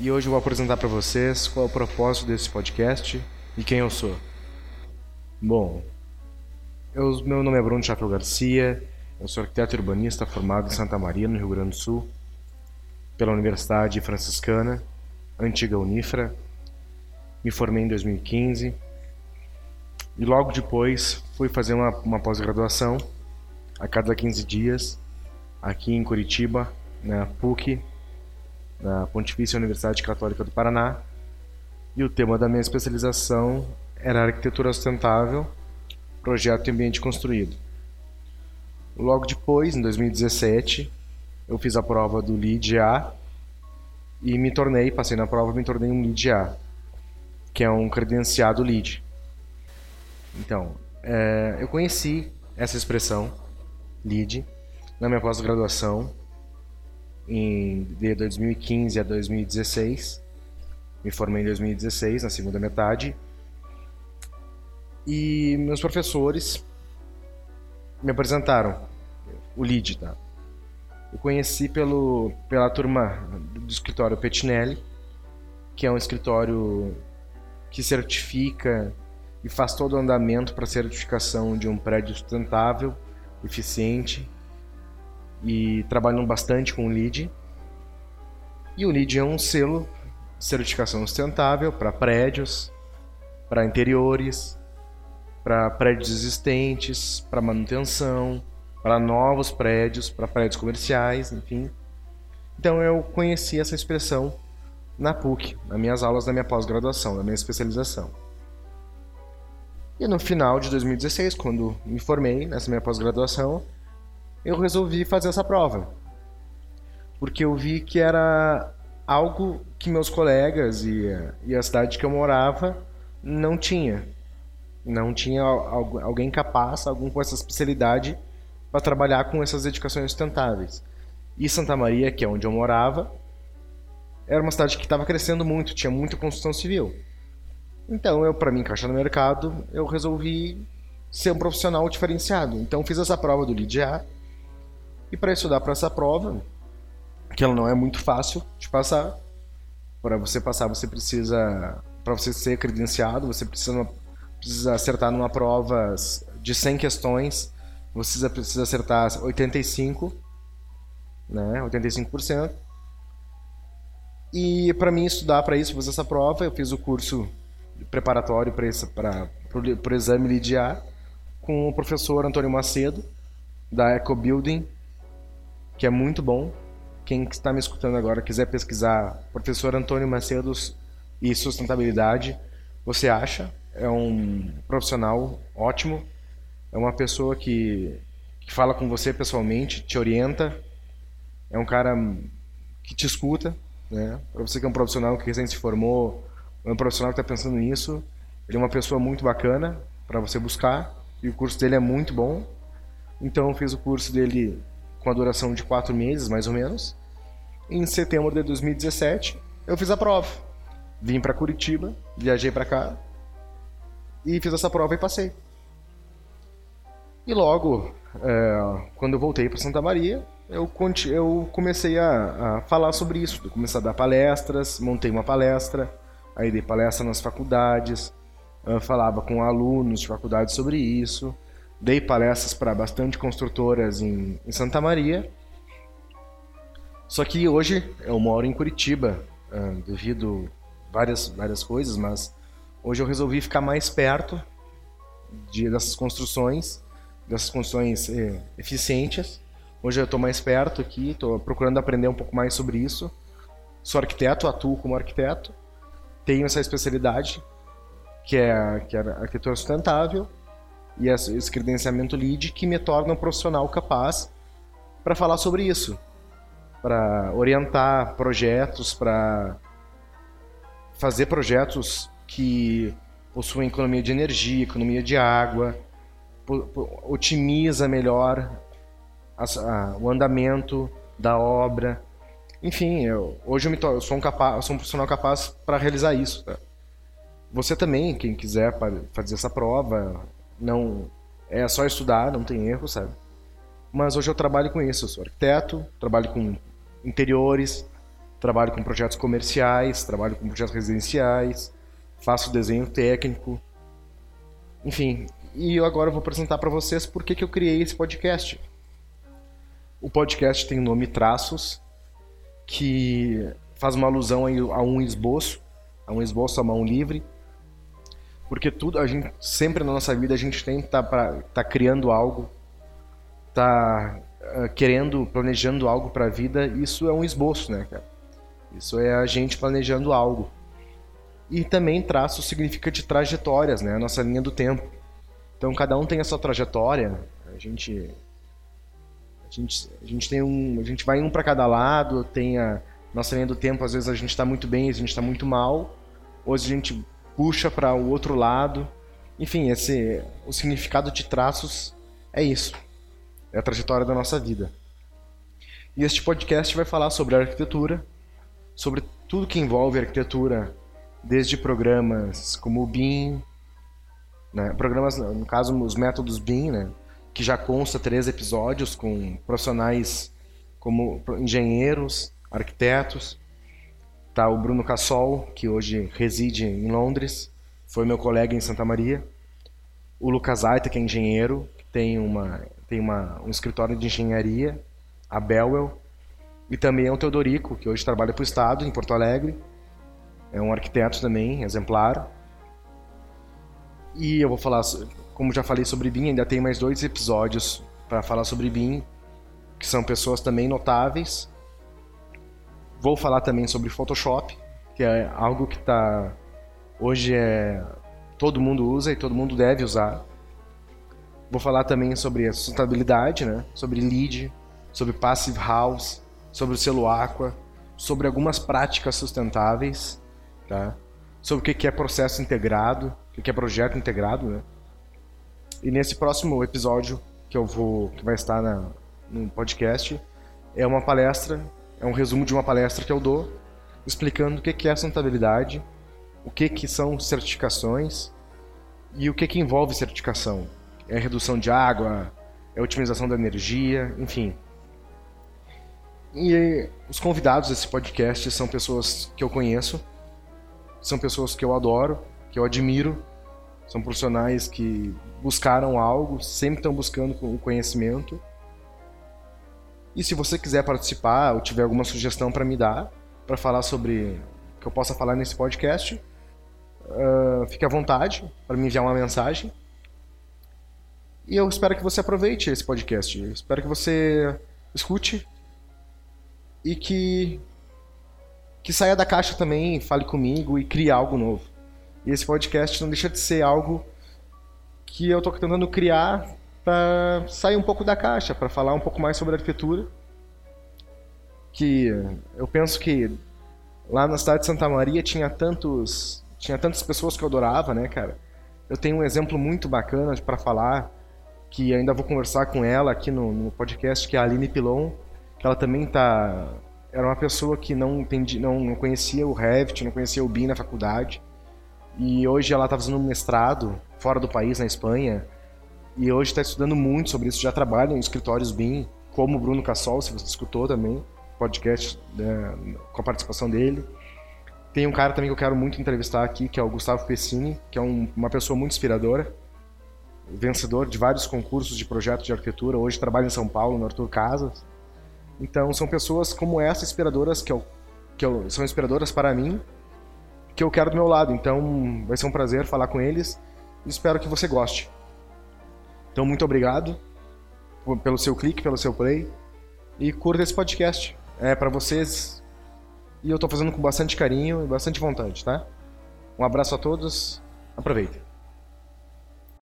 e hoje eu vou apresentar para vocês qual é o propósito desse podcast e quem eu sou. Bom, eu, meu nome é Bruno Chapel Garcia, eu sou arquiteto urbanista formado em Santa Maria, no Rio Grande do Sul, pela Universidade Franciscana, antiga Unifra. Me formei em 2015 e logo depois fui fazer uma, uma pós-graduação a cada 15 dias aqui em Curitiba, na PUC, na Pontifícia Universidade Católica do Paraná. E o tema da minha especialização era arquitetura sustentável, projeto e ambiente construído. Logo depois, em 2017, eu fiz a prova do LEED A e me tornei, passei na prova, me tornei um LEED A, que é um credenciado LEED. Então, é, eu conheci essa expressão, LEED, na minha pós-graduação, de 2015 a 2016. Me formei em 2016, na segunda metade. E meus professores me apresentaram o LEED, tá? Eu conheci pelo, pela turma do escritório Petinelli, que é um escritório que certifica e faz todo o andamento para a certificação de um prédio sustentável, eficiente e trabalham bastante com o LEED. E o LEED é um selo certificação sustentável para prédios, para interiores, para prédios existentes, para manutenção, para novos prédios, para prédios comerciais, enfim. Então eu conheci essa expressão na PUC, nas minhas aulas da minha pós-graduação, da minha especialização. E no final de 2016, quando me formei nessa minha pós-graduação, eu resolvi fazer essa prova. Porque eu vi que era algo que meus colegas e, e a cidade que eu morava não tinha. Não tinha alguém capaz, algum com essa especialidade para trabalhar com essas edificações sustentáveis. E Santa Maria, que é onde eu morava, era uma cidade que estava crescendo muito, tinha muita construção civil. Então, eu para me encaixar no mercado, eu resolvi ser um profissional diferenciado. Então, fiz essa prova do LIDA. E para estudar para essa prova, que ela não é muito fácil de passar, para você passar, você precisa para você ser credenciado, você precisa precisa acertar numa prova de 100 questões, você precisa acertar 85, né? 85%. E para mim estudar para isso, fazer essa prova, eu fiz o curso preparatório para o exame LIDA com o professor Antônio Macedo, da Eco Building, que é muito bom. Quem está me escutando agora quiser pesquisar professor Antônio Macedo e sustentabilidade, você acha? É um profissional ótimo, é uma pessoa que, que fala com você pessoalmente, te orienta, é um cara que te escuta, né? Para você que é um profissional que recém se formou é um profissional que está pensando nisso. Ele é uma pessoa muito bacana para você buscar e o curso dele é muito bom. Então eu fiz o curso dele com a duração de quatro meses, mais ou menos. Em setembro de 2017 eu fiz a prova. Vim para Curitiba, viajei para cá e fiz essa prova e passei. E logo, é, quando eu voltei para Santa Maria, eu, eu comecei a, a, falar sobre isso. Eu comecei a dar palestras, montei uma palestra, Aí dei palestra nas faculdades, falava com alunos de faculdade sobre isso, dei palestras para bastante construtoras em, em, Santa Maria. Só que hoje eu moro em Curitiba, uh, devido várias várias coisas, mas hoje eu resolvi ficar mais perto de, dessas construções, dessas construções eh, eficientes. Hoje eu estou mais perto aqui, estou procurando aprender um pouco mais sobre isso. Sou arquiteto, atuo como arquiteto tenho essa especialidade, que é, que é arquitetura sustentável, e esse credenciamento LEED que me torna um profissional capaz para falar sobre isso, para orientar projetos, para fazer projetos que possuem economia de energia, economia de água, otimiza melhor a, a, o andamento da obra, enfim, eu, hoje eu, me eu sou, um capaz, sou um profissional capaz para realizar isso. Tá? Você também, quem quiser fazer essa prova, não é só estudar, não tem erro, sabe? Mas hoje eu trabalho com isso, eu sou arquiteto, trabalho com interiores, trabalho com projetos comerciais, trabalho com projetos residenciais, faço desenho técnico, enfim. E eu agora vou apresentar para vocês por que, que eu criei esse podcast. O podcast tem o nome Traços, que faz uma alusão a um esboço, a um esboço à mão livre, porque tudo a gente sempre na nossa vida a gente tem que tá, tá criando algo, tá uh, querendo, planejando algo para a vida. Isso é um esboço, né, cara? Isso é a gente planejando algo. E também traço significa de trajetórias, né? A nossa linha do tempo. Então cada um tem a sua trajetória. A gente a gente, a gente tem um, a gente vai um para cada lado, tem a nossa linha do tempo, às vezes a gente está muito bem, a gente está muito mal. Hoje a gente puxa para o outro lado. Enfim, esse o significado de traços é isso. É a trajetória da nossa vida. E este podcast vai falar sobre arquitetura, sobre tudo que envolve arquitetura, desde programas como o BIM, né? programas, no caso, os métodos BIM, né? que já consta três episódios com profissionais como engenheiros, arquitetos. O Bruno Cassol, que hoje reside em Londres, foi meu colega em Santa Maria. O Lucas Aita, que é engenheiro, tem, uma, tem uma, um escritório de engenharia, a Belwell. E também é o Teodorico, que hoje trabalha para o Estado, em Porto Alegre. É um arquiteto também, exemplar. E eu vou falar, como já falei sobre BIM, ainda tem mais dois episódios para falar sobre BIM, que são pessoas também notáveis. Vou falar também sobre Photoshop, que é algo que está hoje é todo mundo usa e todo mundo deve usar. Vou falar também sobre a sustentabilidade, né? Sobre LEED, sobre Passive House, sobre o selo Aqua, sobre algumas práticas sustentáveis, tá? sobre o que é processo integrado, o que é projeto integrado. Né? E nesse próximo episódio que eu vou, que vai estar na, no podcast, é uma palestra, é um resumo de uma palestra que eu dou, explicando o que é sustentabilidade, o que, que são certificações e o que, que envolve certificação. É redução de água, é otimização da energia, enfim. E os convidados desse podcast são pessoas que eu conheço, são pessoas que eu adoro, que eu admiro, são profissionais que buscaram algo, sempre estão buscando o conhecimento. E se você quiser participar ou tiver alguma sugestão para me dar, para falar sobre que eu possa falar nesse podcast, uh, fique à vontade para me enviar uma mensagem. E eu espero que você aproveite esse podcast. Eu espero que você escute e que que saia da caixa também, fale comigo e crie algo novo. E esse podcast não deixa de ser algo que eu estou tentando criar para sair um pouco da caixa, para falar um pouco mais sobre arquitetura. Que eu penso que lá na cidade de Santa Maria tinha tantos tinha tantas pessoas que eu adorava, né, cara? Eu tenho um exemplo muito bacana para falar que ainda vou conversar com ela aqui no, no podcast, que é a Aline Pilon que ela também tá era uma pessoa que não entendi, não, conhecia o Revit, não conhecia o BIM na faculdade. E hoje ela está fazendo um mestrado fora do país, na Espanha. E hoje está estudando muito sobre isso, já trabalha em escritórios BIM, como o Bruno Cassol, se você escutou também, podcast né, com a participação dele. Tem um cara também que eu quero muito entrevistar aqui, que é o Gustavo Pessini, que é um, uma pessoa muito inspiradora, vencedor de vários concursos de projetos de arquitetura, hoje trabalha em São Paulo, no Arthur Casas. Então são pessoas como essa inspiradoras que, eu, que eu, são inspiradoras para mim, que eu quero do meu lado. Então vai ser um prazer falar com eles e espero que você goste. Então muito obrigado pelo seu clique, pelo seu play e curta esse podcast. É para vocês e eu estou fazendo com bastante carinho e bastante vontade, tá? Um abraço a todos, aproveita.